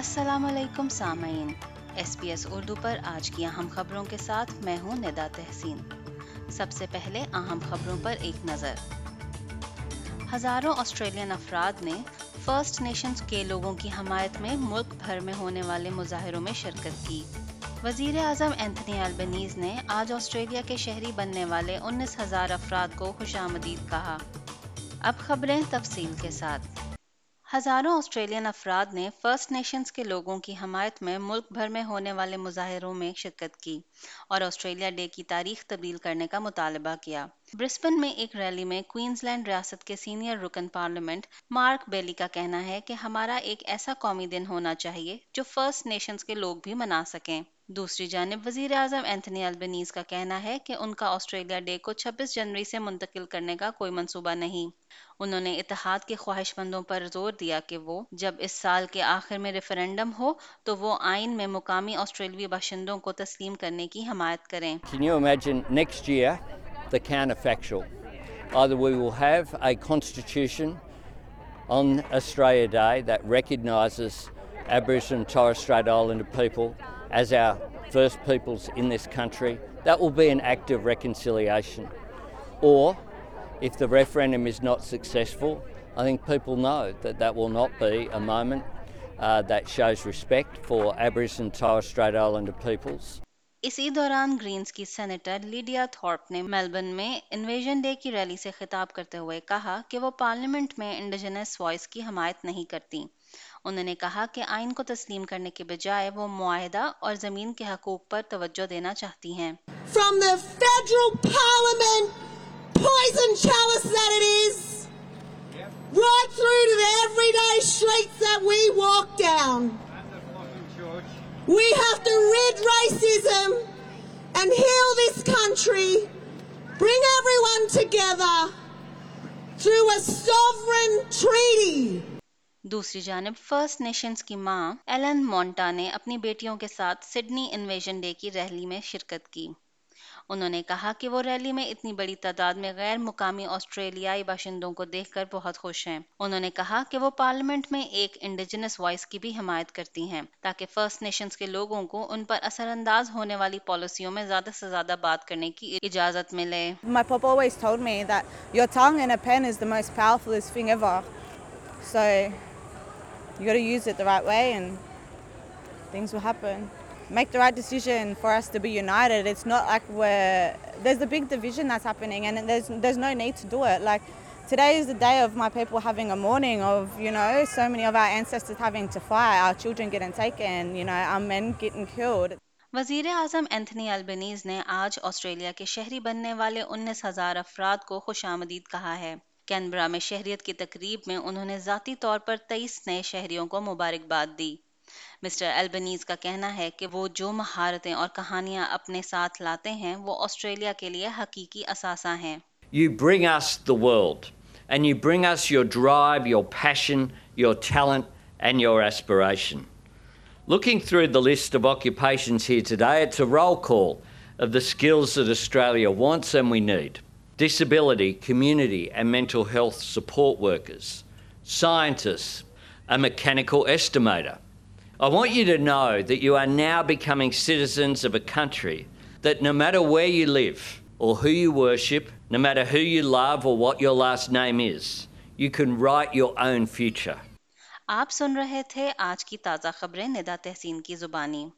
السلام علیکم سامعین ایس پی ایس اردو پر آج کی اہم خبروں کے ساتھ میں ہوں ندا تحسین۔ سب سے پہلے اہم خبروں پر ایک نظر۔ ہزاروں آسٹریلین افراد نے فرسٹ نیشنز کے لوگوں کی حمایت میں ملک بھر میں ہونے والے مظاہروں میں شرکت کی۔ وزیر اعظم اینتھنی البنیز نے آج آسٹریلیا کے شہری بننے والے انیس ہزار افراد کو خوش آمدید کہا۔ اب خبریں تفصیل کے ساتھ۔ ہزاروں آسٹریلین افراد نے فرسٹ نیشنز کے لوگوں کی حمایت میں ملک بھر میں ہونے والے مظاہروں میں شرکت کی اور آسٹریلیا ڈے کی تاریخ تبدیل کرنے کا مطالبہ کیا۔ برسبن میں ایک ریلی میں کوئنز لینڈ ریاست کے سینئر رکن پارلیمنٹ مارک بیلی کا کہنا ہے کہ ہمارا ایک ایسا قومی دن ہونا چاہیے جو فرسٹ نیشنز کے لوگ بھی منا سکیں۔ دوسری جانب، وزیر اعظم اینتھنی البنیز کا کہنا ہے کہ ان کا آسٹریلیا ڈے کو چھبیس جنوری سے منتقل کرنے کا کوئی منصوبہ نہیں انہوں نے اتحاد کے خواہش مندوں پر زور دیا کہ وہ جب اس سال کے آخر میں ریفرینڈم ہو تو وہ آئین میں مقامی آسٹریلوی باشندوں کو تسلیم کرنے کی حمایت کریں Can you imagine next year the counterfactual? Either we will have a constitution on Australia Day that recognises Aboriginal and Torres Strait Islander people as our first peoples in this country. That will be an act of reconciliation. Or if the referendum is not successful, I think people know that that will not be a moment uh, that shows respect for Aboriginal and Torres Strait Islander peoples. اسی دوران Greens کی senator لیڈیا Thorpe نے Melbourne میں invasion day کی rally سے خطاب کرتے ہوئے کہا کہ وہ پارلیمنٹ میں انڈیجنس وائس کی حمایت نہیں کرتی انہوں نے کہا کہ آئین کو تسلیم کرنے کے بجائے وہ معاہدہ اور زمین کے حقوق پر توجہ دینا چاہتی ہیں from the federal parliament, poison chalice that it is, right through to the everyday streets that we walk down. We have to rid racism and heal this country, bring everyone together through a sovereign treaty. دوسری جانب first nations کی ماں Alan مونٹا نے اپنی بیٹیوں کے ساتھ Sydney invasion day کی ریلی میں شرکت کی۔ انہوں نے کہا کہ وہ ریلی میں اتنی بڑی تعداد میں غیر مقامی آسٹریلیائی باشندوں کو دیکھ کر بہت خوش ہیں۔ انہوں نے کہا کہ وہ پارلیمنٹ میں ایک انڈیجنس وائس کی بھی حمایت کرتی ہیں، تاکہ فرسٹ نیشنز کے لوگوں کو ان پر اثر انداز ہونے والی پالیسیوں میں زیادہ سے زیادہ بات کرنے کی اجازت ملے۔ My papa always told me that your tongue and a pen is the most powerful thing ever. So you got to use it the right way and things will happen. Make the right decision for us to be united. It's not like we're there's a big division that's happening and there's there's no need to do it. Like today is the day of my people having a mourning of, you know, so many of our ancestors having to fight, our children getting taken, you know, our men getting killed. وزیر اعظم Anthony Albanese نے آج Australia کے شہری بننے والے انیس ہزار افراد کو خوش آمدید کہا ہے کینبرا میں شہریت کی تقریب میں انہوں نے ذاتی طور پر تیئیس نئے شہریوں کو مبارکباد دی مسٹر البنیز کا کہنا ہے کہ وہ جو مہارتیں اور کہانیاں اپنے ساتھ لاتے ہیں وہ آسٹریلیا کے لیے حقیقی اثاثہ ہیں you bring us the world and you bring us your drive your passion your talent and your aspiration looking through the list of occupations here today it's a roll call of the skills that Australia wants and we need. Disability, community, and mental health support workers, scientists, a mechanical estimator. I want you to know that you are now becoming citizens of a country that no matter where you live or who you worship, no matter who you love or what your last name is, you can write your own future. آپ سن رہے تھے آج کی تازہ خبریں ندا تحسین کی زبانی